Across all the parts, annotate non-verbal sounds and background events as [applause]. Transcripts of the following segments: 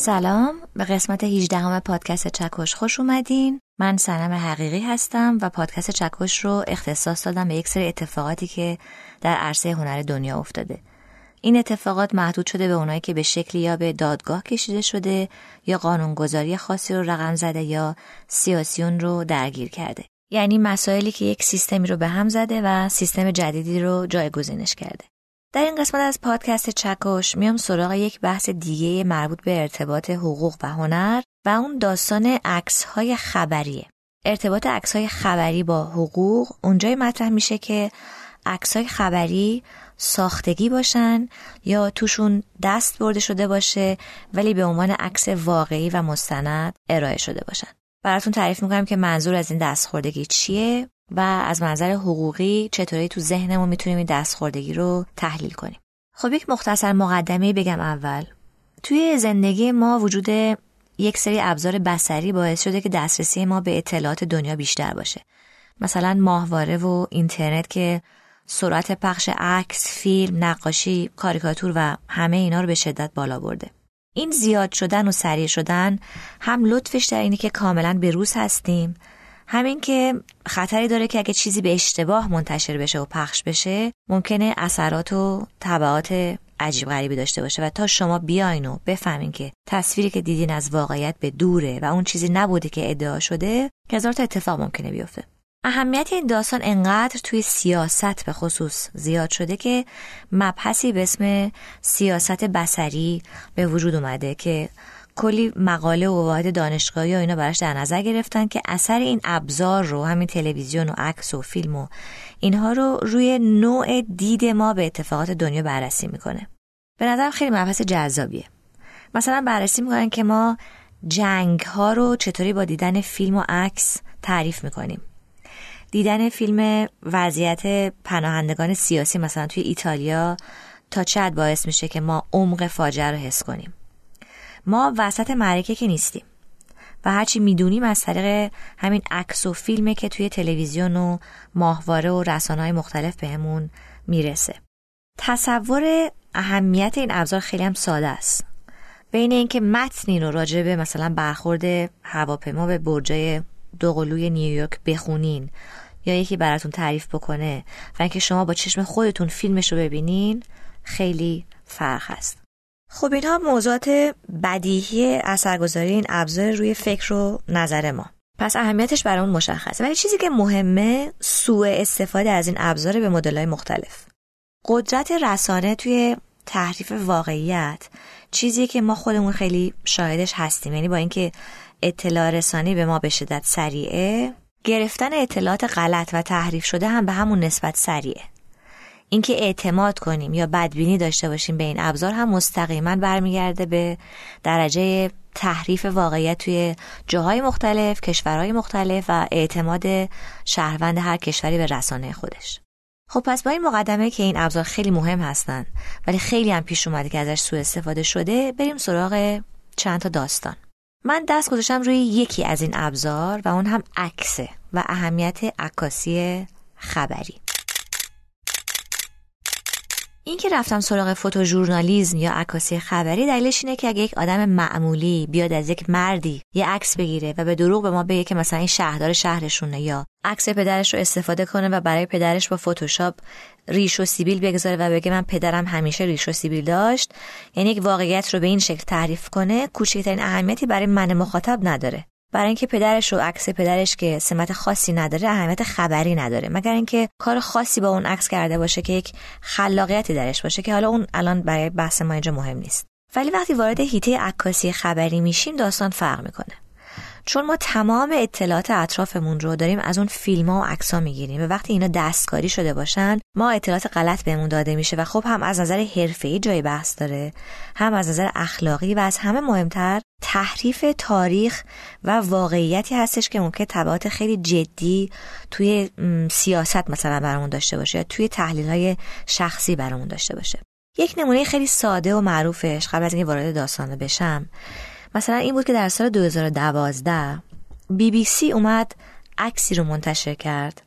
سلام به قسمت 18 پادکست چکش خوش اومدین. من سنم حقیقی هستم و پادکست چکش رو اختصاص دادم به یک سری اتفاقاتی که در عرصه هنر دنیا افتاده. این اتفاقات محدود شده به اونایی که به شکلی یا به دادگاه کشیده شده یا قانونگذاری خاصی رو رقم زده یا سیاسیون رو درگیر کرده. یعنی مسائلی که یک سیستمی رو به هم زده و سیستم جدیدی رو جایگزینش کرده. در این قسمت از پادکست چکش میام سراغ یک بحث دیگه مربوط به ارتباط حقوق و هنر و اون داستان عکس های خبریه. ارتباط عکس های خبری با حقوق اونجای مطرح میشه که عکس های خبری ساختگی باشن یا توشون دست برده شده باشه ولی به عنوان عکس واقعی و مستند ارائه شده باشن. براتون تعریف می‌کنم که منظور از این دستخوردگی چیه؟ و از منظر حقوقی چطوری تو ذهنمون می‌تونیم این دستخوردگی رو تحلیل کنیم. خب یک مختصر مقدمه بگم اول. توی زندگی ما وجود یک سری ابزار بسری باعث شده که دسترسی ما به اطلاعات دنیا بیشتر باشه. مثلا ماهواره و اینترنت که سرعت پخش عکس، فیلم، نقاشی، کاریکاتور و همه اینا رو به شدت بالا برده. این زیاد شدن و سریع شدن هم لطفش در اینه که کاملا به روز هستیم. همین که خطری داره که اگه چیزی به اشتباه منتشر بشه و پخش بشه ممکنه اثرات و طبعات عجیب غریبی داشته باشه. و تا شما بیاین و بفهمین که تصویری که دیدین از واقعیت به دوره و اون چیزی نبوده که ادعا شده هزار تا اتفاق ممکنه بیفته. اهمیت این داستان انقدر توی سیاست به خصوص زیاد شده که مبحثی به اسم سیاست بسری به وجود اومده که کلی مقاله و واحد دانشگاهی و اینا براش در نظر گرفتن که اثر این ابزار رو همین تلویزیون و عکس و فیلم و اینها رو روی نوع دید ما به اتفاقات دنیا بررسی می‌کنه. به نظرم خیلی مبحث جذابیه. مثلا بررسی می‌کنن که ما جنگ ها رو چطوری با دیدن فیلم و عکس تعریف می‌کنیم. دیدن فیلم وضعیت پناهندگان سیاسی مثلا توی ایتالیا تا چه باعث میشه که ما عمق فاجعه رو حس کنیم. ما وسط معرکه که نیستیم. و هرچی می‌دونیم از طریق همین عکس و فیلمه که توی تلویزیون و ماهواره و رسانه های مختلف بهمون می‌رسه. تصور اهمیت این ابزار خیلی هم ساده است. بین اینکه متنی رو راجع به مثلا برخورد هواپیما به برجای دوقلوی نیویورک بخونین یا یکی براتون تعریف بکنه و اینکه شما با چشم خودتون فیلمش رو ببینین خیلی فرق هست. خب اینها موضوعات بدیهی اثرگذاری این ابزار روی فکر و نظر ما. پس اهمیتش برای اون مشخصه. ولی چیزی که مهمه سوء استفاده از این ابزار به مدل‌های مختلف. قدرت رسانه توی تحریف واقعیت چیزی که ما خودمون خیلی شاهدش هستیم. یعنی با اینکه اطلاع رسانی به ما به شدت سریعه گرفتن اطلاعات غلط و تحریف شده هم به همون نسبت سریعه. اینکه اعتماد کنیم یا بدبینی داشته باشیم به این ابزار هم مستقیما برمیگرده به درجه تحریف واقعیت توی جاهای مختلف، کشورهای مختلف و اعتماد شهروند هر کشوری به رسانه خودش. خب پس با این مقدمه که این ابزار خیلی مهم هستن ولی خیلی هم پیش اومده که ازش سوء استفاده شده بریم سراغ چند تا داستان. من دست گذاشتم روی یکی از این ابزار و اون هم عکسه و اهمیت عکاسی خبری. این که رفتم سراغ فوتو ژورنالیسم یا عکاسی خبری دلیلش اینه که اگه یک آدم معمولی بیاد از یک مردی یه عکس بگیره و به دروغ به ما بگه که مثلا این شهردار شهرشونه یا عکس پدرش رو استفاده کنه و برای پدرش با فتوشاپ ریش و سیبیل بگذاره و بگه من پدرم همیشه ریش و سیبیل داشت یعنی یک واقعیت رو به این شکل تعریف کنه کوچکترین اهمیتی برای من مخاطب نداره. برای اینکه پدرش و عکس پدرش که سمت خاصی نداره اهمیت خبری نداره. مگر اینکه کار خاصی با اون عکس کرده باشه که یک خلاقیتی درش باشه که حالا اون الان برای بحث ما اینجا مهم نیست. ولی وقتی وارد هیته عکاسی خبری میشیم داستان فرق می‌کنه. چون ما تمام اطلاعات اطرافمون رو داریم از اون فیلم ها و عکس می‌گیریم و وقتی اینا دستکاری شده باشن ما اطلاعات غلط بهمون داده میشه و خب هم از نظر حرفه‌ای جای بحث داره هم از نظر اخلاقی و از همه مهمتر تحریف تاریخ و واقعیتی هستش که ممکن تبعات خیلی جدی توی سیاست مثلا برامون داشته باشه یا توی تحلیل های شخصی برامون داشته باشه. یک نمونه خیلی ساده و معروفش قبل از اینکه وارد داستانه بشم مثلا این بود که در سال 2012 بی بی سی اومد عکسی رو منتشر کرد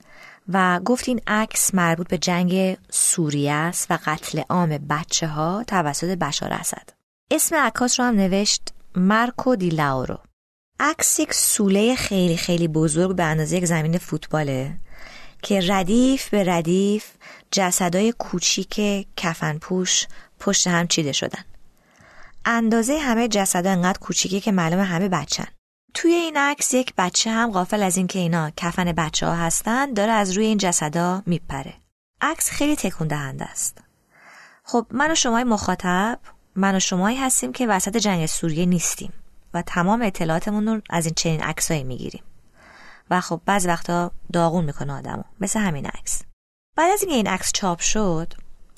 و گفت این عکس مربوط به جنگ سوریه است و قتل عام بچه ها توسط بشار اسد. اسم عکاس رو هم نوشت مارکو دی لاورو. عکس یک سوله خیلی خیلی بزرگ به اندازه یک زمین فوتباله که ردیف به ردیف جسدای کوچیک کفن پوش پشت هم چیده شدن. اندازه همه جسدها انقدر کوچیکه که معلوم همه بچن توی این عکس یک بچه هم غافل از اینکه اینا کفن بچه ها هستن داره از روی این جسدا میپره. عکس خیلی تکون دهنده است. خب من و شمای مخاطب من و شمایی هستیم که وسط جنگ سوریه نیستیم و تمام اطلاعاتمون رو از این چنین عکسایی می‌گیریم. و خب بعض وقتا داغون می‌کنه آدمو مثل همین عکس. بعد از اینکه این عکس چاپ شد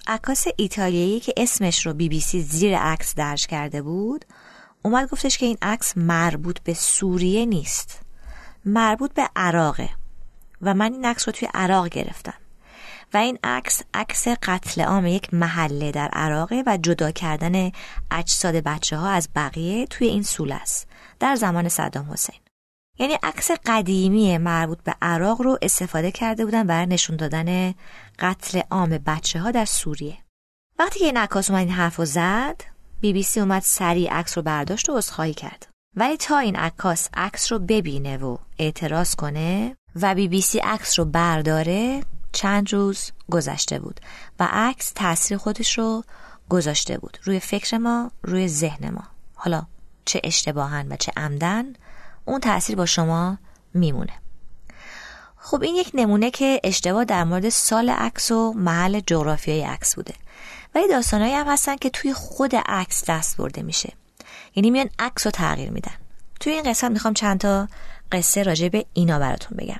عکاس ایتالیایی که اسمش رو بی بی سی زیر عکس درج کرده بود اومد گفتش که این عکس مربوط به سوریه نیست مربوط به عراقه و من این عکس رو توی عراق گرفتم. و این عکس عکس قتل عام یک محله در عراقه و جدا کردن اجساد بچه ها از بقیه توی این سول است در زمان صدام حسین. یعنی عکس قدیمی مربوط به عراق رو استفاده کرده بودن برای نشون دادن قتل عام بچه ها در سوریه. وقتی که این عکاس اومد این حرف رو زد بی بی سی اومد سریع عکس رو برداشت و عذرخواهی کرد. ولی تا این عکاس عکس رو ببینه و اعتراض کنه و بی بی سی عکس رو برداره چند روز گذشته بود و عکس تاثیر خودش رو گذاشته بود. روی فکر ما روی ذهن ما. حالا چه اشتباهن و چه عمدن اون تاثیر با شما میمونه. خب این یک نمونه که اشتباه در مورد سال عکس و محل جغرافیای عکس بوده. ولی داستانهایی هم هستن که توی خود عکس دست برده میشه. یعنی میان عکس رو تغییر میدن. توی این قسمت می‌خوام چند تا قصه راجع به اینا براتون بگم.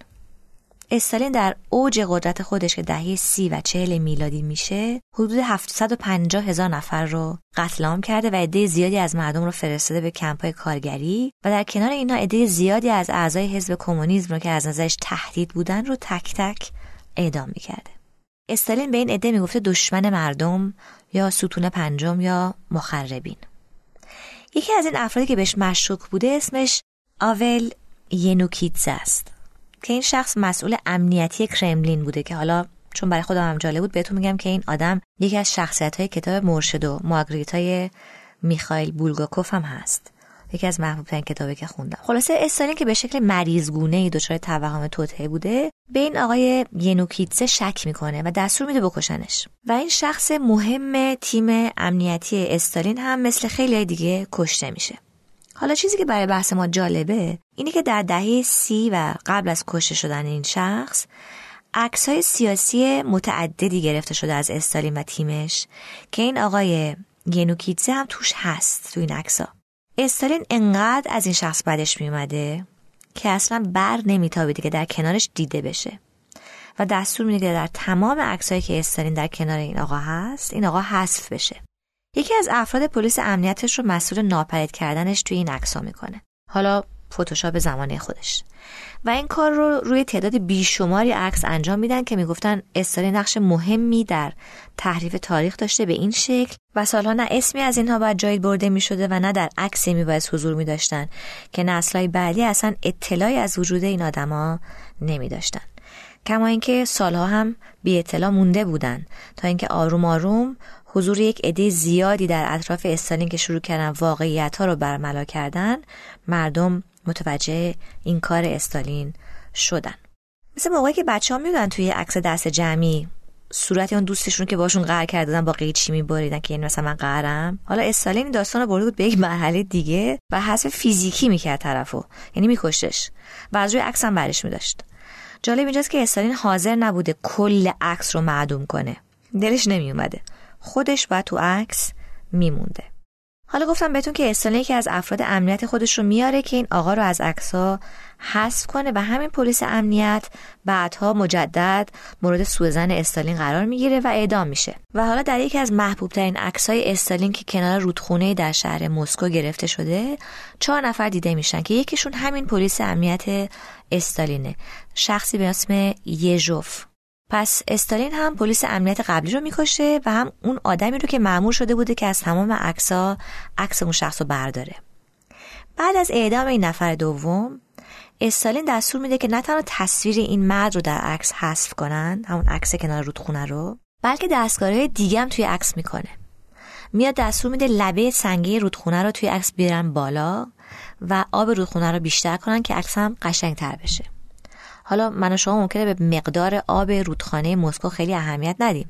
استالین در اوج قدرت خودش که دهه سی و چهل میلادی میشه حدود 750 هزار نفر رو قتل عام کرده و عده زیادی از مردم رو فرستاده به کمپای کارگری و در کنار اینا عده زیادی از اعضای حزب کمونیسم رو که از نظرش تهدید بودن رو تک تک اعدام می‌کرده. استالین به این عده می‌گفته دشمن مردم یا ستون پنجم یا مخربین. یکی از این افرادی که بهش مشکوک بوده اسمش آول ینوکیتز است. که این شخص مسئول امنیتی کرملین بوده که حالا چون برای خودم هم جالب بود بهتون میگم که این آدم یکی از شخصیت های کتاب مرشد و ماگریت های میخائیل بولگاکوف هم هست. یکی از محبوب ترین کتابی که خوندم. خلاصه استالین که به شکل مریضگونه ای دچار توهم توطئه بوده به این آقای ینوکیتسه شک می‌کنه و دستور میده بکشنش. و این شخص مهم تیم امنیتی استالین هم مثل خیلی دیگه کشته میشه. حالا چیزی که برای بحث ما جالبه اینه که در دهه سی و قبل از کشته شدن این شخص عکس های سیاسی متعددی گرفته شده از استالین و تیمش که این آقای ینوکیتزه هم توش هست تو این عکس استالین انقدر از این شخص بدش میومده که اصلا بر نمیتابیده که در کنارش دیده بشه. و دستور میده در تمام عکسایی که استالین در کنار این آقا هست این آقا حذف بشه. یکی از افراد پلیس امنیتش رو مسئول ناپدید کردنش توی این عکس‌ها می‌کنه. حالا فتوشاپ زمانه خودش. و این کار رو روی تعداد بیشماری عکس انجام میدن که می‌گفتن استالین نقش مهمی در تحریف تاریخ داشته به این شکل و سالها نه اسمی از اینها باید جای برده می‌شده و نه در عکسی میباید حضور میداشتن که نسلهای بعدی اصلا اطلاعی از وجود این آدما نمیداشتن. کما اینکه سالها هم بی اطلاع مونده بودن تا اینکه آروم آروم حضور یک عده زیادی در اطراف استالین که شروع کردن واقعیت ها رو برملا کردن مردم متوجه این کار استالین شدن. مثل موقعی که بچه ها می‌دونن توی عکس دست جمعی صورت اون دوستشون که باشون قهر کردن با قیچی میبریدن که این مثلا من قهرم حالا استالین داستان رو برده بود به یک مرحله دیگه و حذف فیزیکی می‌کرد طرفو. یعنی میکشتش. و از روی عکس هم برش میداشت. جالب اینجاست که استالین حاضر نبوده کل عکس رو معدوم کنه. دلش نمیومده خودش باید تو عکس میمونده. حالا گفتم بهتون که استالین یکی از افراد امنیت خودش رو میاره که این آقا رو از عکس‌ها حذف کنه و همین پلیس امنیت بعدها مجدد مورد سوء استالین قرار می‌گیره و اعدام میشه. و حالا در یکی از محبوب ترین های استالین که کنار رودخونه در شهر مسکو گرفته شده چهار نفر دیده میشن که یکیشون همین پلیس امنیت استالینه. شخصی به اسم یژوف. پس استالین هم پلیس امنیت قبلی رو می‌کشه و هم اون آدمی رو که معمول شده بوده که از تمام عکس‌ها عکس اون شخص رو برداره. بعد از اعدام این نفر دوم استالین دستور میده که نه تنها تصویر این مرد رو در عکس حذف کنن همون عکس کنار رودخونه رو بلکه دستگاه دیگه هم توی عکس می‌کنه. میاد دستور میده لبه سنگی رودخونه رو توی عکس بیارن بالا و آب رودخونه رو بیشتر کنن که عکس هم قشنگ تر بشه. حالا من و شما ممکنه به مقدار آب رودخانه مسکو خیلی اهمیت ندیم.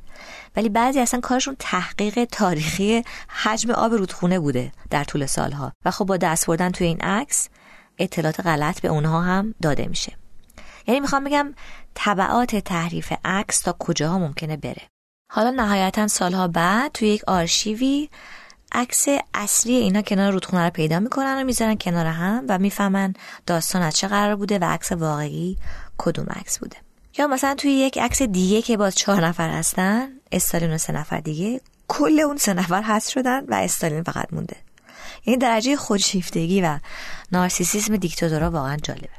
ولی بعضی اصلا کارشون تحقیق تاریخی حجم آب رودخونه بوده در طول سالها. و خب با دست بردن توی این عکس اطلاعات غلط به اونها هم داده میشه. یعنی می‌خوام بگم طبعات تحریف عکس تا کجاها ممکنه بره. حالا نهایتا سالها بعد توی یک آرشیوی عکس اصلی اینا کنار رودخونه رو پیدا می‌کنن و می‌ذارن کنار هم و می‌فهمن داستان از چه قرار بوده و عکس واقعی کدوم عکس بوده. یا مثلا توی یک عکس دیگه که باز چهار نفر هستن استالین و سه نفر دیگه کل اون سه نفر هست شدن و استالین فقط مونده. یعنی درجه خودشیفتگی و نارسیسیسم دیکتاتورها واقعا جالبه.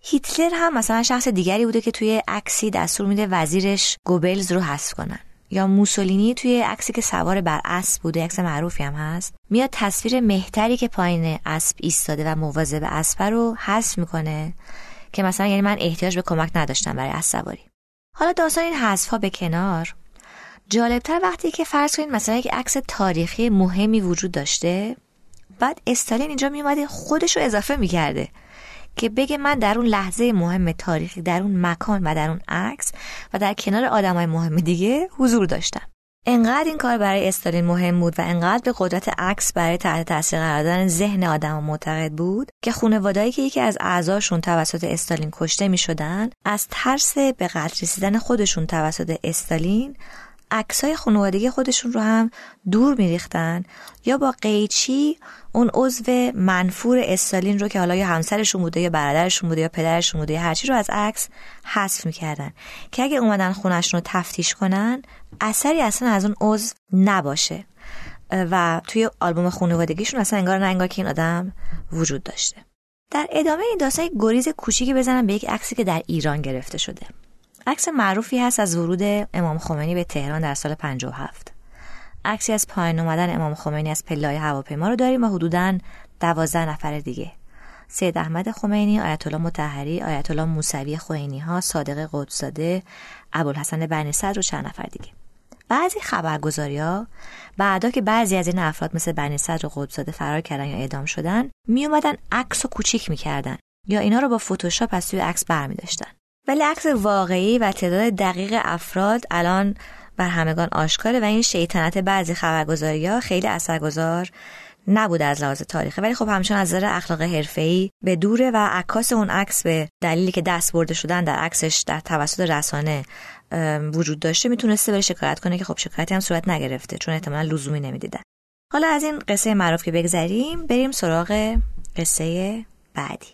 هیتلر هم مثلا شخص دیگری بوده که توی عکسی دستور میده وزیرش گوبلز رو حذف کنن. یا موسولینی توی عکسی که سوار بر اسب بوده عکس معروفی هم هست میاد تصویر مهتری که پایین اسب ایستاده و مواظب اسب رو حذف می‌کنه. که مثلا یعنی من احتیاج به کمک نداشتم برای اسب سواری حالا داستان این حذف ها به کنار. جالبتر وقتی که فرض کنید مثلا یک عکس تاریخی مهمی وجود داشته بعد استالین اینجا میومده خودش رو اضافه می‌کرده که بگه من در اون لحظه مهم تاریخی در اون مکان و در اون عکس و در کنار آدمای مهم دیگه حضور داشتم. انقدر این کار برای استالین مهم بود و انقدر به قدرت عکس برای تحت تاثیر قرار دادن ذهن آدم معتقد بود که خانوادهایی که یکی از اعضاشون توسط استالین کشته می شدن از ترس به قتل رسیدن خودشون توسط استالین عکسای خانوادگی خودشون رو هم دور میریختن. یا با قیچی اون عضو منفور استالین رو که حالا یا همسرشون بوده یا برادرشون بوده یا پدرشون بوده یا هرچی رو از عکس حذف می‌کردن. که اگه اومدن خونشون رو تفتیش کنن اثری اصلا از اون عضو نباشه. و توی آلبوم خانوادگیشون اصلا انگار نه انگار که این آدم وجود داشته. در ادامه این داستان گریز کوچیکی بزنم به یک عکسی که در ایران گرفته شده. عکس معروفی هست از ورود امام خمینی به تهران در سال 57 عکسی از پایین اومدن امام خمینی از پلای هواپیما رو داریم و حدوداً دوازده نفر دیگه. سید احمد خمینی، آیت الله مطهری، آیت الله موسوی خوینی ها، صادق قدسزاده، ابوالحسن بنی صدر و چند نفر دیگه. بعضی خبرگزاری ها بعدا که بعضی از این افراد مثل بنی صدر و قدسزاده فرار کردن یا اعدام شدن می اومدن عکس و کوچیک می‌کردن یا اینا رو با فتوشاپ از توی عکس برمیداشتن. ولی عکس واقعی و تعداد دقیق افراد الان بر همگان آشکاره و این شیطنت بعضی خبرگزاری ها خیلی اثرگذار نبوده از لحاظ تاریخی. ولی خب همچنان از نظر اخلاق حرفه‌ای به دوره و عکاس اون عکس به دلیلی که دست برده شدن در عکسش در توسط رسانه وجود داشته می‌تونسته بره شکایت کنه که خب شکایتی هم صورت نگرفته چون احتمالا لزومی نمی‌دیدن. حالا از این قصه معروف که بگذریم بریم سراغ قصه بعدی.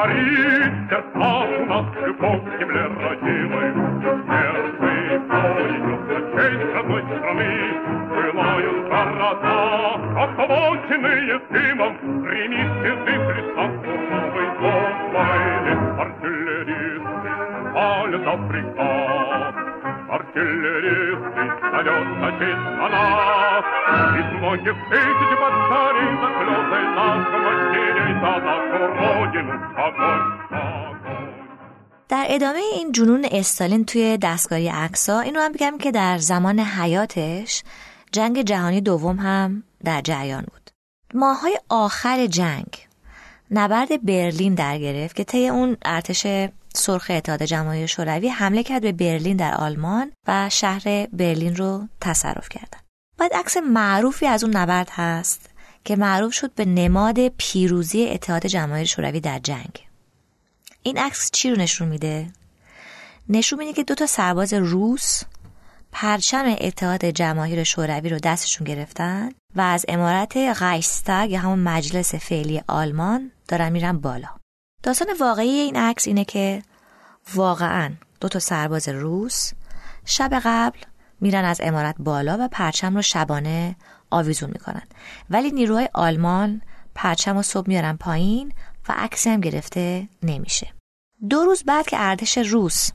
горит сердца у нас любовь к земле родимой. Сердце поезд на честь родной страны, Пылают города, охваченные дымом, Примите ты Христа новый бомбой, Артиллеристы палят на. Артиллеристы зовет на честь на нас, Из многих тысяч батарей заклётай нашего در ادامه این جنون استالین توی دستگاری عکسا اینو هم بگم که در زمان حیاتش جنگ جهانی دوم هم در جریان بود ماهای آخر جنگ نبرد برلین در گرفت که طی اون ارتش سرخ اتحاد جماهیر شوروی حمله کرد به برلین در آلمان و شهر برلین رو تصرف کردن بعد عکس معروفی از اون نبرد هست که معروف شد به نماد پیروزی اتحاد جماهیر شوروی در جنگ. این عکس چی رو نشون میده؟ نشون میده که دو تا سرباز روس پرچم اتحاد جماهیر شوروی رو دستشون گرفتن و از امارت غیستگ یا همون مجلس فعلی آلمان دارن میرن بالا. داستان واقعی این عکس اینه که واقعا دو تا سرباز روس شب قبل میرن از امارت بالا و پرچم رو شبانه آویزون می‌کنن. ولی نیروهای آلمان پرچم رو صبح میارن پایین و عکسی هم گرفته نمیشه. دو روز بعد که ارتش روس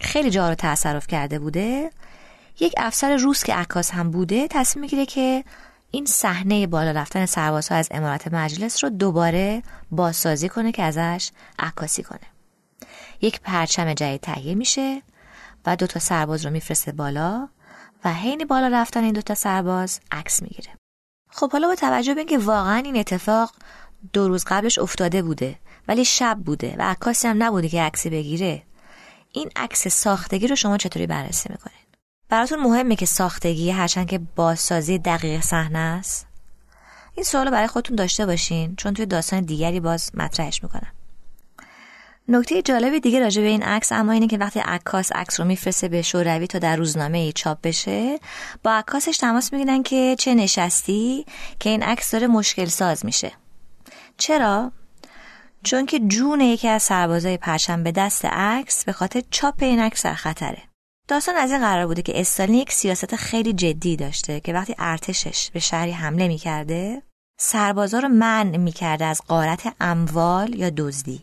خیلی جا رو تصرف کرده بوده یک افسر روس که عکاس هم بوده تصمیم می‌گیره که این صحنه بالا رفتن سربازها از امارت مجلس رو دوباره بازسازی کنه که ازش عکاسی کنه. یک پرچم جدید تهیه میشه و دو تا سرباز رو میفرسته بالا و حین بالا رفتن این دوتا سرباز عکس می‌گیره. خب حالا با توجه به اینکه واقعا این اتفاق دو روز قبلش افتاده بوده ولی شب بوده و عکاسی هم نبوده که عکسی بگیره این عکس ساختگی رو شما چطوری بررسی می‌کنید؟ براتون مهمه که ساختگی هرچند که بازسازی دقیق صحنه است. این سوال برای خودتون داشته باشین چون توی داستان دیگری باز مطرحش می‌کنم. نکته جالب دیگه راجع به این عکس اما اینه که وقتی عکاس عکس رو میفرسته به شوروی تا در روزنامه ای چاپ بشه با عکاسش تماس می‌گیرن که چه نشستی که این عکس داره مشکل ساز میشه. چرا؟ چون که جون یکی از سربازای پرچم به دست عکس به خاطر چاپ این عکس در خطره. داستان از این قرار بوده که استالین یک سیاست خیلی جدی داشته که وقتی ارتشش به شهری حمله می‌کرده سربازا رو منع می‌کرده از قارت اموال یا دزدی.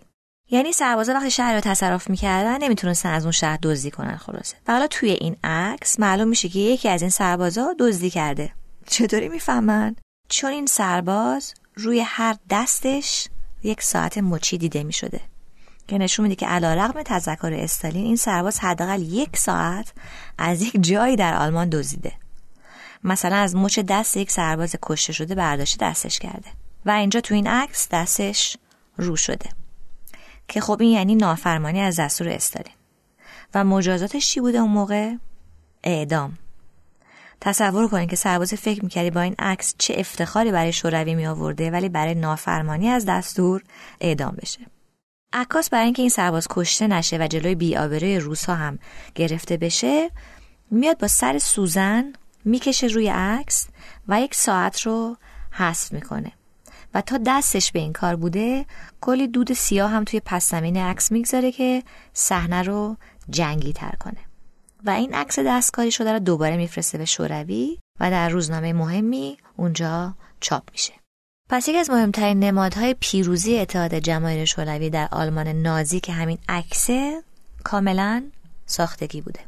یعنی سربازا وقتی شهر رو تصرف می‌کردن نمی‌تونستن از اون شهر دزدی کنن خلاصه. و حالا توی این عکس معلوم میشه که یکی از این سربازا دزدی کرده. چطوری می‌فهمن؟ چون این سرباز روی هر دستش یک ساعت مچی دیده می‌شده. که نشون میده که علیرغم تذکر استالین این سرباز حداقل یک ساعت از یک جایی در آلمان دزدیده. مثلا از مچ دست یک سرباز کشته شده برداشته دستش کرده. و اینجا تو این عکس دستش رو شده. که خب این یعنی نافرمانی از دستور استالین. و مجازاتش چی بوده اون موقع؟ اعدام. تصور کنید که سرباز فکر می‌کردی با این عکس چه افتخاری برای شوروی می آورده ولی برای نافرمانی از دستور اعدام بشه. عکاس برای اینکه این سرباز کشته نشه و جلوی بیآبروی روس ها هم گرفته بشه میاد با سر سوزن می‌کشه روی عکس و یک ساعت رو حذف می‌کنه. و تا دستش به این کار بوده کلی دود سیاه هم توی پس زمین عکس می‌گذاره که صحنه رو جنگی تر کنه. و این عکس دستکاری شده رو دوباره میفرسته به شوروی و در روزنامه مهمی اونجا چاپ میشه. پس یکی از مهمترین نمادهای پیروزی اتحاد جماهیر شوروی در آلمان نازی که همین عکس کاملا ساختگی بوده.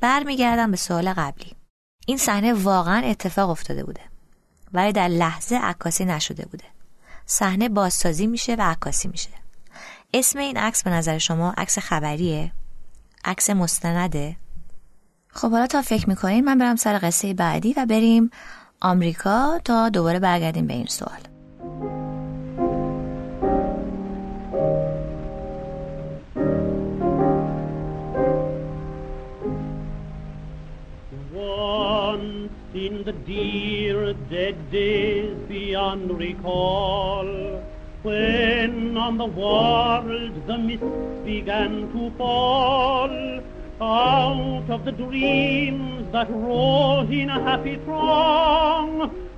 برمیگردم به سوال قبلی. این صحنه واقعا اتفاق افتاده بوده ولی در لحظه عکاسی نشده بوده. صحنه بازسازی میشه و عکاسی میشه. اسم این عکس به نظر شما عکس خبریه؟ عکس مستنده؟ خب حالا تا فکر می‌کنین من برم سر قصه بعدی و بریم آمریکا تا دوباره برگردیم به این سوال in the dear dead days beyond recall when on the world the mist began to fall out of the dreams that rose in a happy throng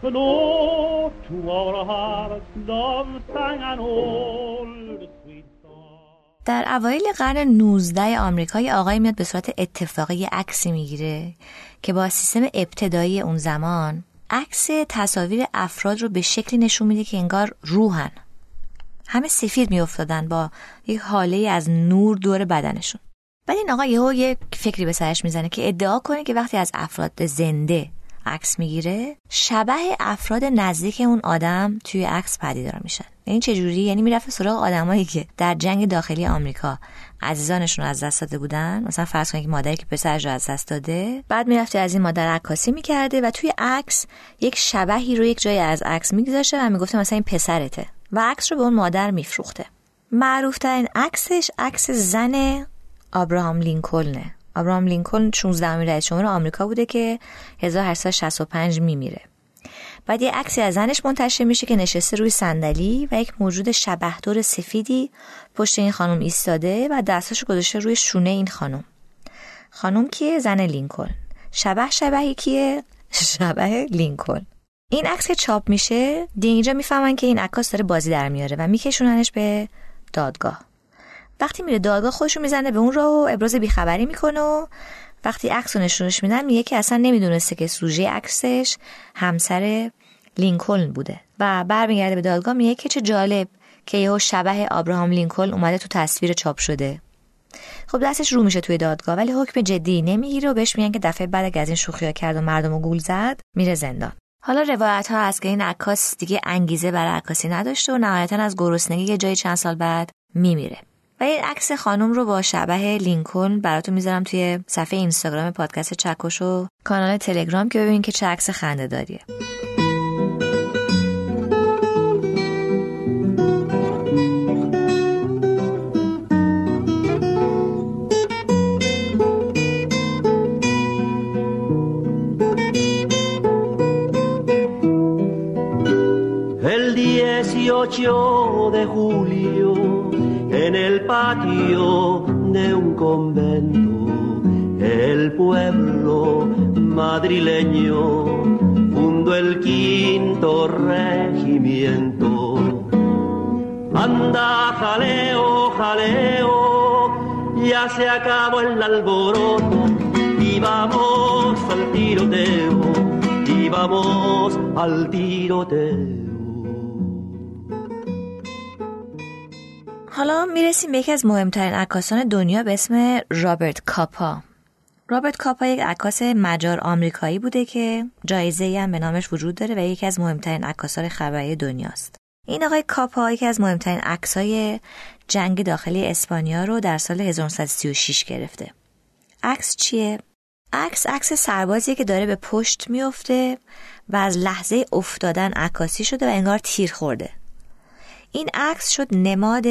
flow to our hearts love sang an old sweet در اوایل قرن 19 آمریکا یه آقای میاد به صورت اتفاقی عکسی می‌گیره که با سیستم ابتدایی اون زمان عکس تصاویر افراد رو به شکلی نشون میده که انگار روحن. همه سفید میافتادن با یک حاله از نور دور بدنشون. بعد این آقا یهو یه فکری به سرش می‌زنه که ادعا کنه که وقتی از افراد زنده عکس می‌گیره شبه افراد نزدیک اون آدم توی عکس پدیدار میشن. این چه جوری یعنی می‌رفت سراغ آدمایی که در جنگ داخلی آمریکا عزیزانشون رو از دست داده بودن. مثلا فرض کنید که مادری که پسرش رو از دست داده بعد می‌رفته از این مادر عکاسی می‌کرده و توی عکس یک شبهی رو یک جای از عکس میگذاشته و می‌گفته مثلا این پسرته و عکس رو به اون مادر میفروخته. معروف ترین عکسش عکس زن آبراهام لینکلنه. آبراهام لینکلن 16 رئیس جمهور آمریکا بوده که 1865 میمیره. بعد یه عکسی از زنش منتشر میشه که نشسته روی صندلی و یک موجود شبهدار سفیدی پشت این خانم ایستاده و دستاشو گذاشته روی شونه این خانم. خانم کیه؟ زن لینکلن. شبه شبهی کیه؟ [laughs] شبه لینکلن. این عکس چاپ میشه دیگه می‌فهمن که این عکاس داره بازی در میاره و میکشوننش به دادگاه. وقتی میره دادگاه خوشو می‌زنه به اون راه و ابراز بیخبری می‌کنه و وقتی عکس رو نشونش میدن میگه که اصلا نمی‌دونسته که سوژه عکسش همسر لینکلن بوده. و برمیگرده به دادگاه میگه که چه جالب که یهو شبه آبراهام لینکلن اومده تو تصویر چاپ شده. خب دستش رو میشه توی دادگاه ولی حکم جدی نمی‌گیره و بهش میگن که دفعه بعد از این شوخی کرد و مردم گول زد میره زندان. حالا روایت ها هست که این عکاس دیگه انگیزه برای عکاسی نداشته و نهایتا از گرسنگی یه جای چند سال بعد میمیره. و این عکس خانم رو با شبه لینکلن براتون می‌ذارم توی صفحه اینستاگرام پادکست چکش و کانال تلگرام که ببینید که چه عکس خنده داریه. El 18 de julio, en el patio de un convento, el pueblo madrileño fundó el quinto regimiento. Anda, jaleo, jaleo, ya se acabó el alboroto y vamos al tiroteo, y vamos al tiroteo. حالا می‌رسیم به یکی از مهمترین عکاسان دنیا به اسم رابرت کاپا. رابرت کاپا یک عکاس مجار آمریکایی بوده که جایزه هم به نامش وجود داره و یکی از مهمترین عکاسان خبری دنیاست. این آقای کاپا یکی از مهمترین عکسای جنگ داخلی اسپانیا رو در سال 1936 گرفته. عکس چیه؟ عکس عکس سربازی که داره به پشت میفته و از لحظه افتادن عکاسی شده و انگار تیر خورده. این عکس شد نماد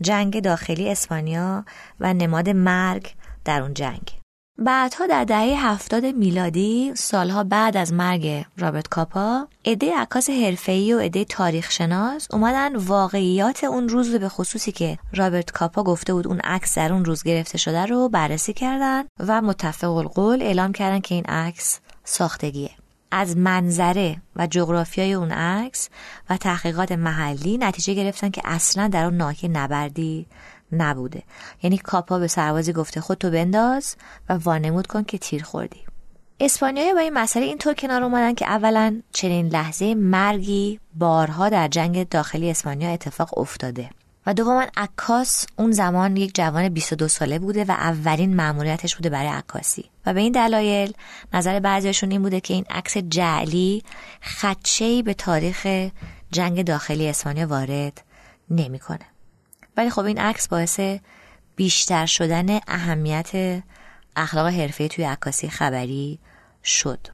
جنگ داخلی اسپانیا و نماد مرگ در اون جنگ. بعدها در دهه هفتاد میلادی سالها بعد از مرگ رابرت کاپا عده عکاس حرفه‌ای و عده تاریخ شناس اومدن واقعیات اون روز به خصوصی که رابرت کاپا گفته بود اون عکس در اون روز گرفته شده رو بررسی کردن و متفق القول اعلام کردن که این عکس ساختگیه. از منظره و جغرافیای اون عکس و تحقیقات محلی نتیجه گرفتن که اصلا در اون ناحیه نبردی نبوده. یعنی کاپا به سربازی گفته خودتو بنداز و وانمود کن که تیر خوردی. اسپانیایی با این مسئله اینطور کنار اومدن که اولا چنین لحظه مرگی بارها در جنگ داخلی اسپانیا اتفاق افتاده. و دوما عکاس اون زمان یک جوان 22 ساله بوده و اولین مأموریتش بوده برای عکاسی. و به این دلایل نظر بعضیشون این بوده که این عکس جعلی خدشه‌ای به تاریخ جنگ داخلی اسپانیا وارد نمی‌کنه. ولی خب این عکس باعث بیشتر شدن اهمیت اخلاق حرفه توی عکاسی خبری شد.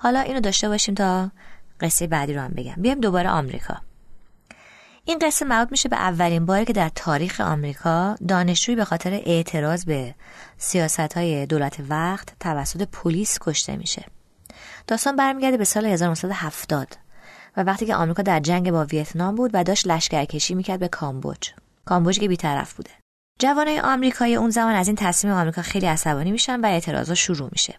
حالا اینو داشته باشیم تا قصه بعدی رو هم بگم. بیایم دوباره آمریکا. این قصه مربوط میشه به اولین باری که در تاریخ آمریکا دانشجویی به خاطر اعتراض به سیاست های دولت وقت توسط پلیس کشته میشه. داستان برمیگرده به سال 1970 و وقتی که آمریکا در جنگ با ویتنام بود و داشت لشکرکشی می‌کرد به کامبوج. کامبوج که بیطرف بوده. جوانای آمریکایی اون زمان از این تصمیم آمریکا خیلی عصبانی میشن و اعتراضا شروع میشه.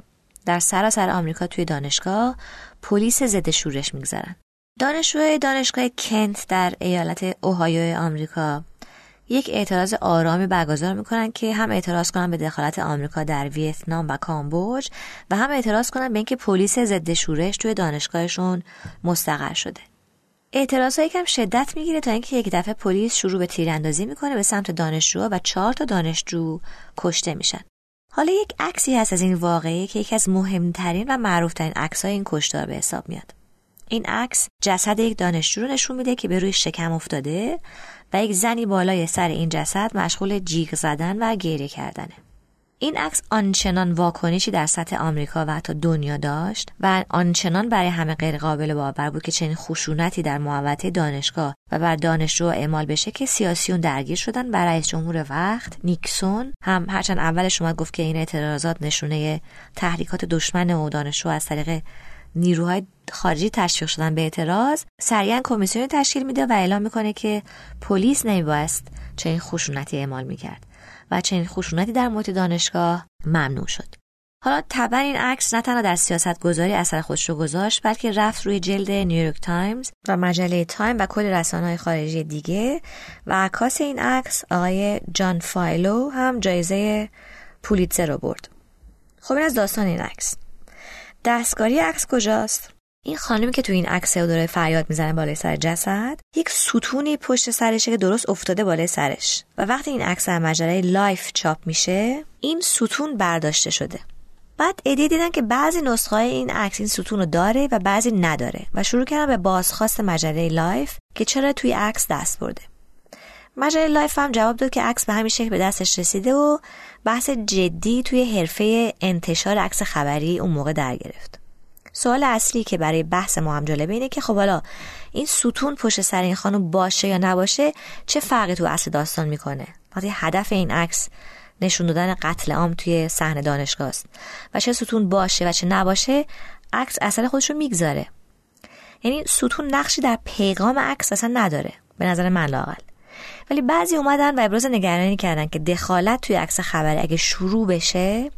در سراسر آمریکا توی دانشگاه پلیس ضد شورش می‌گذارن. دانشجوی دانشگاه کنت در ایالت اوهایو آمریکا. یک اعتراض آرامی برگزار می‌کنن که هم اعتراض کنن به دخالت آمریکا در ویتنام و کامبوج و هم اعتراض کنن به اینکه پلیس ضد شورش توی دانشگاهشون مستقر شده. اعتراض یکم شدت می‌گیره تا اینکه یک دفعه پلیس شروع به تیراندازی می‌کنه به سمت دانشجو و چهار تا دانشجو کشته میشن. حالا یک عکسی هست از این واقعه که یکی از مهمترین و معروفترین عکسای این کشتار به حساب میاد. این عکس جسد یک دانشجو رو نشون میده که به روی شکم افتاده و یک زنی بالای سر این جسد مشغول جیغ زدن و گریه کردنه. این عکس آنچنان واکنشی در سطح آمریکا و حتی دنیا داشت و آنچنان برای همه غیر قابل باور بود که چنین خشونتی در محوطه دانشگاه و بر دانشجو اعمال بشه که سیاسیون درگیر شدن بر رئیس جمهور وقت نیکسون هم هرچند اولش اومد گفت که این اعتراضات نشونه تحریکات دشمن و دانشجو از طریق نیروهای خارجی تشویق شدن به اعتراض سریعا کمیسیونی تشکیل میده و اعلام می‌کنه که پلیس نمیبایست چنین خشونتی اعمال می‌کرد و چنین خشونتی در محیط دانشگاه ممنوع شد. حالا طبعا این عکس نه تنها در سیاست گذاری اثر خودش رو گذاشت بلکه رفت روی جلد نیویورک تایمز و مجله تایم و کل رسانه های خارجی دیگه و عکاس این عکس آقای جان فایلو هم جایزه پولیتزر رو برد. خب این از داستان این عکس. دستکاری عکس کجاست؟ این خانمی که تو این عکس داره فریاد می‌زنه بالای سر جسد یک ستونی پشت سرشه که درست افتاده بالای سرش. و وقتی این عکس در مجله لایف چاپ میشه این ستون برداشته شده. بعد عده‌ای دیدن که بعضی نسخه این عکس این ستون رو داره و بعضی نداره و شروع کردن به بازخواست مجله لایف که چرا توی عکس دست برده. مجله لایف هم جواب داد که عکس به همین شکل به دستش رسیده و بحث جدی توی حرفه انتشار عکس خبری اون موقع در گرفت. سوال اصلی که برای بحث ما هم جالبه اینه که خب حالا این ستون پشت سر این خانم باشه یا نباشه چه فرقی تو اصل داستان می‌کنه؟ وقتی هدف این عکس نشون دادن قتل عام توی صحنه دانشگاه است و چه ستون باشه و چه نباشه عکس اصل خودش رو می‌گذاره. یعنی ستون نقشی در پیغام عکس اصلا نداره. به نظر من لاقل ولی بعضی اومدن و ابراز نگرانی کردن که دخالت توی عکس خبری اگه شروع بشه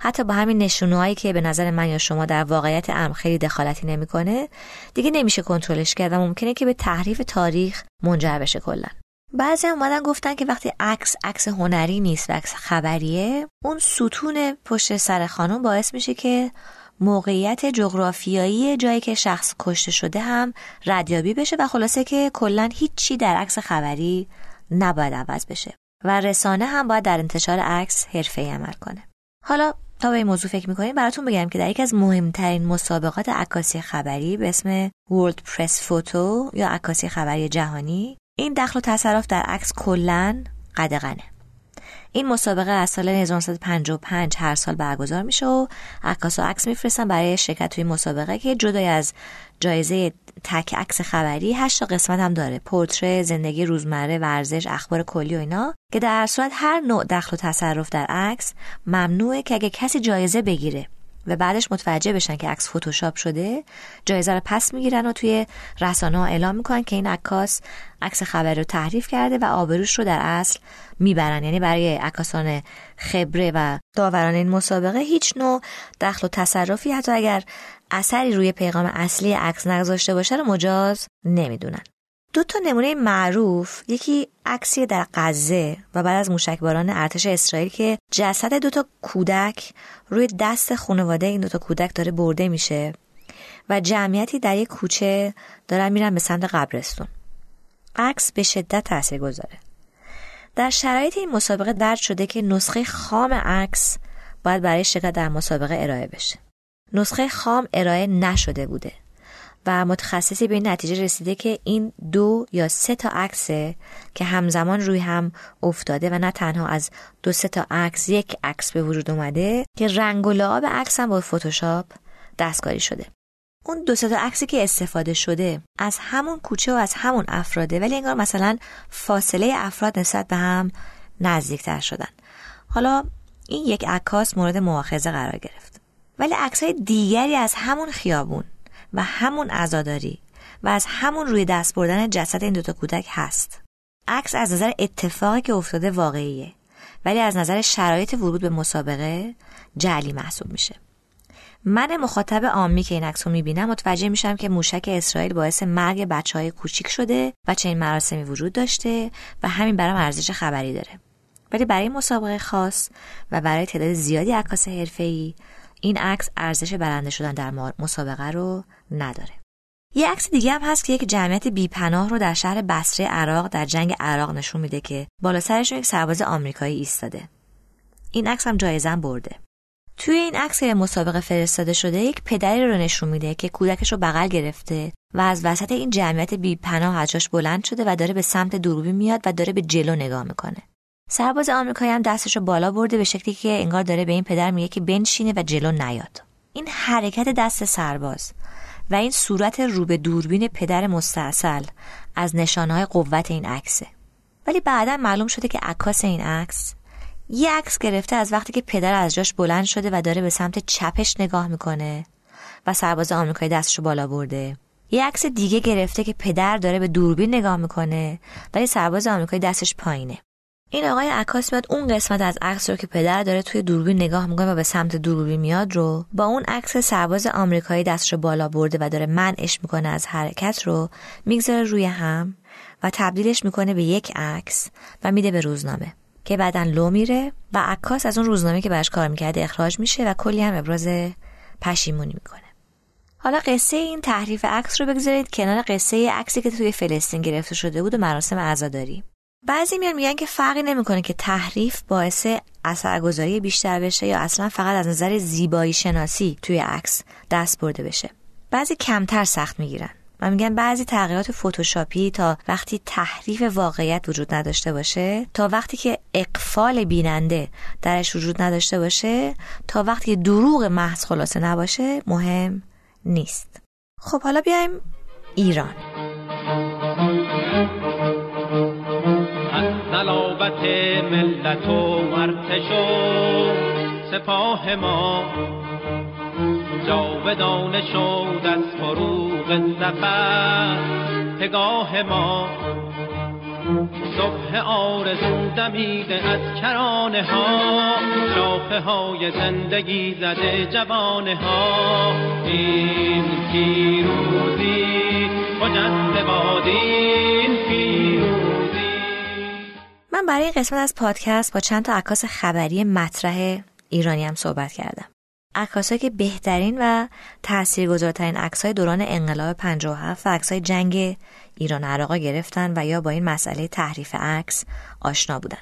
حتی با همین نشونهایی که به نظر من یا شما در واقعیت امر خیلی دخالتی نمی‌کنه دیگه نمیشه کنترلش کرد و ممکنه که به تحریف تاریخ منجر بشه کلا. بعضی اومدن گفتن که وقتی عکس عکس هنری نیست و عکس خبریه اون ستون پشت سر خانم باعث میشه که موقعیت جغرافیایی جایی که شخص کشته شده هم ردیابی بشه و خلاصه که کلا هیچی در عکس خبری نباید عوض بشه و رسانه هم باید در انتشار عکس حرفه‌ای عمل کنه. حالا تا به این موضوع فکر می‌کنیم براتون بگم که در یکی از مهمترین مسابقات عکاسی خبری به اسم World Press Photo یا عکاسی خبری جهانی این دخل و تصرف در عکس کلا قدغنه. این مسابقه از سال 1955 هر سال برگزار میشه و عکاسا عکس میفرستن برای شرکت توی مسابقه که جدای از جایزه تک عکس خبری هشت قسمت هم داره. پورتره زندگی روزمره ورزش اخبار کلی و اینا که در صورت هر نوع دخل و تصرف در عکس ممنوعه که اگه کسی جایزه بگیره و بعدش متوجه بشن که عکس فتوشاپ شده جایزه رو پس می‌گیرن و توی رسانه ها اعلام می‌کنن که این عکاس عکس خبر رو تحریف کرده و آبروش رو در اصل می‌برن. یعنی برای عکاسان خبره و داوران این مسابقه هیچ نوع دخل و تصرفی حتی اگر اثری روی پیغام اصلی عکس نگذاشته باشه رو مجاز نمی‌دونن. دو تا نمونه معروف یکی عکسی در غزه و بعد از موشکباران ارتش اسرائیل که جسد دو تا کودک روی دست خانواده این دو تا کودک داره برده میشه و جمعیتی در یک کوچه دارن میرن به سمت قبرستون. عکس به شدت تاثیر گذاره در شرایط این مسابقه درد شده که نسخه خام عکس باید برای شرکت در مسابقه ارائه بشه. نسخه خام ارائه نشده بوده و متخصصی به این نتیجه رسیده که این دو یا سه تا عکسه که همزمان روی هم افتاده و نه تنها از دو سه تا عکس یک عکس به وجود اومده که رنگ و لعاب عکس هم با فتوشاپ دستکاری شده. اون دو تا عکسی که استفاده شده از همون کوچه و از همون افراده ولی انگار مثلا فاصله افراد نسبت به هم نزدیکتر شدن. حالا این یک عکاس مورد مؤاخذه قرار گرفت. ولی عکسای دیگری از همون خیابون و همون عزاداری و از همون روی دست بردن جسد این دوتا کودک هست. عکس از نظر اتفاقی که افتاده واقعیه ولی از نظر شرایط ورود به مسابقه جعلی محسوب میشه. من مخاطب عامی که این عکس رو می‌بینم متوجه میشم که موشک اسرائیل باعث مرگ بچه های کوچیک شده و چه این مراسمی وجود داشته و همین برام ارزش خبری داره. ولی برای مسابقه خاص و برای تعداد زیادی عکاس حرفه‌ای این عکس ارزش برنده شدن در مسابقه رو نداره. یه عکس دیگه هم هست که یک جمعیت بیپناه رو در شهر بصره عراق در جنگ عراق نشون میده که بالا سرشون یک سرباز آمریکایی ایستاده. این عکس هم جایزه برده. توی این عکس مسابقه فرستاده شده یک پدری رو نشون میده که کودکش رو بغل گرفته و از وسط این جمعیت بیپناه از جاش بلند شده و داره به سمت دوربین میاد و داره به جلو نگاه می‌کنه. سرباز آمریکایی هم دستش رو بالا برده به شکلی که انگار داره به این پدر میگه که بنشینه و جلو نیاد. این حرکت دست سرباز و این صورت رو به دوربین پدر مستاصل از نشانهای قوت این عکسه. ولی بعدا معلوم شده که عکاس این عکس یه عکس گرفته از وقتی که پدر از جاش بلند شده و داره به سمت چپش نگاه می‌کنه و سرباز آمریکایی دستش رو بالا برده. یه عکس دیگه گرفته که پدر داره به دوربین نگاه می‌کنه ولی سرباز آمریکایی دستش پایینه. این آقای عکاس میاد اون قسمت از عکس رو که پدر داره توی دوربین نگاه می‌کنه و به سمت دوربین میاد رو با اون عکس سرباز آمریکایی دستش رو بالا برده و داره منعش می‌کنه از حرکت رو می‌گذاره روی هم و تبدیلش می‌کنه به یک عکس و میده به روزنامه که بعدا لو میره و عکاس از اون روزنامه که براش کار می‌کرده اخراج میشه و کلی هم ابراز پشیمونی می‌کنه. حالا قصه این تحریف عکس رو بگذارید. کنار قصه عکسی که توی فلسطین گرفته شده بود و مراسم عزاداری. بعضی میان میگن که فرقی نمی‌کنه که تحریف باعث اثرگذاری بیشتر بشه یا اصلا فقط از نظر زیبایی شناسی توی عکس دست برده بشه. بعضی کمتر سخت می‌گیرن و میگن بعضی تغییرات فتوشاپی تا وقتی تحریف واقعیت وجود نداشته باشه تا وقتی که اقفال بیننده درش وجود نداشته باشه تا وقتی که دروغ محض خلاصه نباشه مهم نیست. خب حالا بیایم ایران. ملت و ارتش و سپاه ما. جاودانه شد از فروغ زفر پگاه ما. صبح آرزو دمیده از کرانه ها شاخه های زندگی زده جوانه ها. این پیروزی مجد بادین من برای قسمت از پادکست با چند تا عکاس خبری مطرح ایرانی هم صحبت کردم. عکاسایی که بهترین و تاثیرگذارترین عکسای دوران انقلاب 57 و عکسای جنگ ایران عراق گرفتن و یا با این مسئله تحریف عکس آشنا بودن.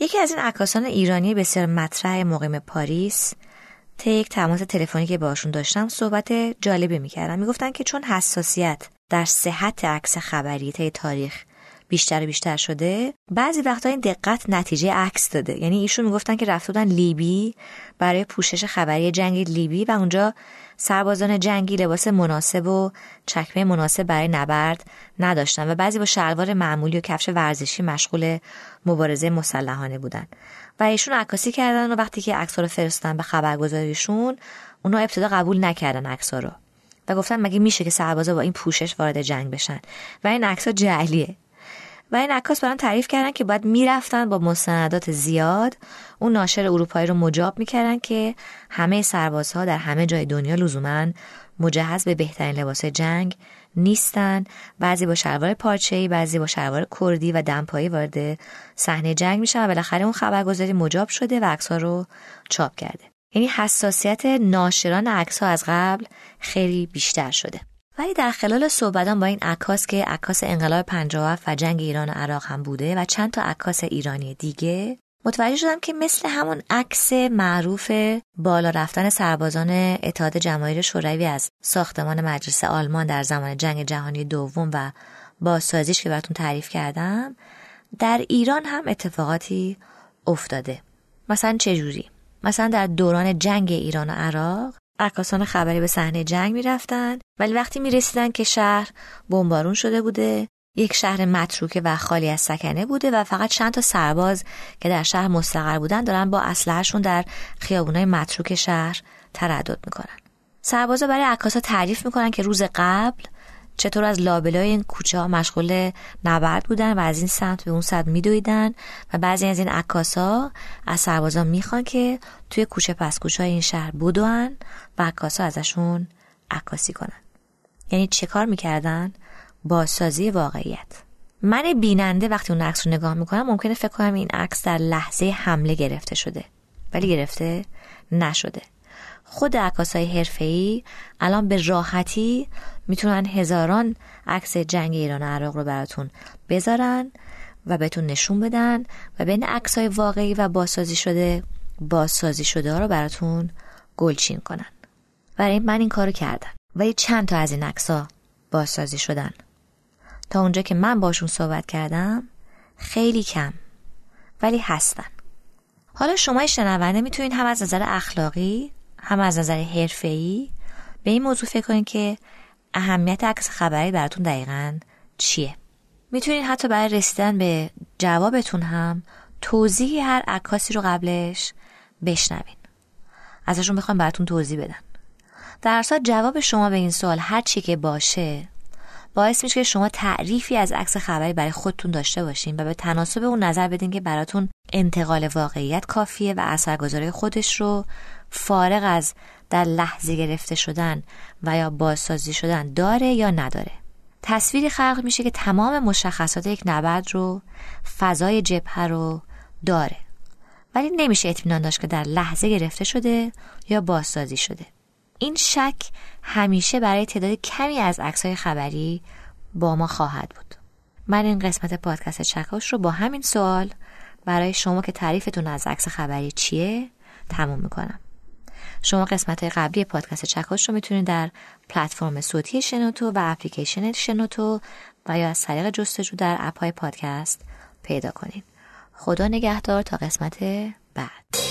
یکی از این عکاسان ایرانی بسیار مطرح مقیم پاریس طی یک تماس تلفنی که باشون داشتم صحبت جالبی می‌کردم می‌گفتن که چون حساسیت در صحت عکس خبری طی تاریخ بیشتر و بیشتر شده بعضی وقتا این دقت نتیجه عکس داده. یعنی ایشون می‌گفتن که رفته بودن لیبی برای پوشش خبری جنگ لیبی و اونجا سربازان جنگی لباس مناسب و چکمه مناسب برای نبرد نداشتن و بعضی با شلوار معمولی و کفش ورزشی مشغول مبارزه مسلحانه بودن. و ایشون عکاسی کردن و وقتی که عکس رو فرستادن به خبرگزاریشون اونا ابتدا قبول نکردن عکس رو. و گفتن مگه میشه که سربازا با این پوشش وارد جنگ بشن؟ و این عکس جعلیه. و این عکاس برام تعریف کردن که باید می‌رفتن با مستندات زیاد. اون ناشر اروپایی رو مجاب می‌کردن که همه سربازها در همه جای دنیا لزوما مجهز به بهترین لباس جنگ نیستن. بعضی با شلوار پارچه‌ای بعضی با شلوار کردی و دمپایی وارد صحنه جنگ میشن و بالاخره اون خبرگزاری مجاب شده و عکس‌ها رو چاپ کرده. یعنی حساسیت ناشران عکس‌ها از قبل خیلی بیشتر شده. ولی در خلال صحبتان با این عکاس که عکاس انقلاب 57 و جنگ ایران و عراق هم بوده و چند تا عکاس ایرانی دیگه متوجه شدم که مثل همون عکس معروف بالا رفتن سربازان اتحاد جماهیر شوروی از ساختمان مجلس آلمان در زمان جنگ جهانی دوم و بازسازیش که براتون تعریف کردم در ایران هم اتفاقاتی افتاده مثلا چجوری؟ مثلا در دوران جنگ ایران و عراق عکاسان خبری به صحنه جنگ می‌رفتن ولی وقتی می‌رسیدن که شهر بمبارون شده بوده یک شهر متروکه و خالی از سکنه بوده و فقط چند تا سرباز که در شهر مستقر بودن دارن با اسلحهشون در خیابونای متروک شهر تردد می‌کنن. سربازا برای عکاسا تعریف می‌کنن که روز قبل چطور از لابلای این کوچه ها مشغول نبرد بودن و از این سمت به اون سمت میدویدن و بعضی از این عکاسا از سربازا می‌خوان که توی کوچه پس کوچه های این شهر بودن و عکاسا ازشون عکاسی کنن. یعنی چه کار می‌کردن؟ بازسازی واقعیت. من بیننده وقتی اون عکس رو نگاه می‌کنم ممکنه فکر کنم این عکس در لحظه حمله گرفته شده ولی گرفته نشده. خود عکاسای حرفه‌ای الان به راحتی می‌تونن هزاران عکس جنگ ایران و عراق رو براتون بذارن و بهتون نشون بدن و بین عکسای واقعی و بازسازی شده بازسازی شده ها رو براتون گلچین کنن. برای من این کارو کردم ولی چند تا از این عکسا بازسازی شدن. تا اونجا که من باشون صحبت کردم خیلی کم. ولی هستن. حالا شما شنونده می‌تونید هم از نظر اخلاقی هم از نظر حرفه‌ای به این موضوع فکر کنید که اهمیت عکس خبری براتون دقیقا چیه؟ می‌تونید حتی برای رسیدن به جوابتون هم توضیح هر عکاسی رو قبلش بشنوین. ازشون بخوام براتون توضیح بدن در اصل جواب شما به این سوال هر چی که باشه باعث میشه که شما تعریفی از عکس خبری برای خودتون داشته باشین و به تناسب اون نظر بدین که براتون انتقال واقعیت کافیه و اثرگذاری خودش رو فارغ از در لحظه گرفته شدن و یا بازسازی شدن داره یا نداره. تصویری خلق میشه که تمام مشخصات یک نبرد رو فضای جبهه رو داره. ولی نمیشه اطمینان داشت که در لحظه گرفته شده یا بازسازی شده. این شک همیشه برای تعداد کمی از عکسهای خبری با ما خواهد بود. من این قسمت پادکست چکاش رو با همین سوال برای شما که تعریفتون از عکس خبری چیه تموم می‌کنم. شما قسمت قبلی پادکست چکاش رو می‌تونید در پلتفرم صوتی شنوتو و اپلیکیشن شنوتو و یا از طریق جستجو در اپ های پادکست پیدا کنید. خدا نگهدار تا قسمت بعد.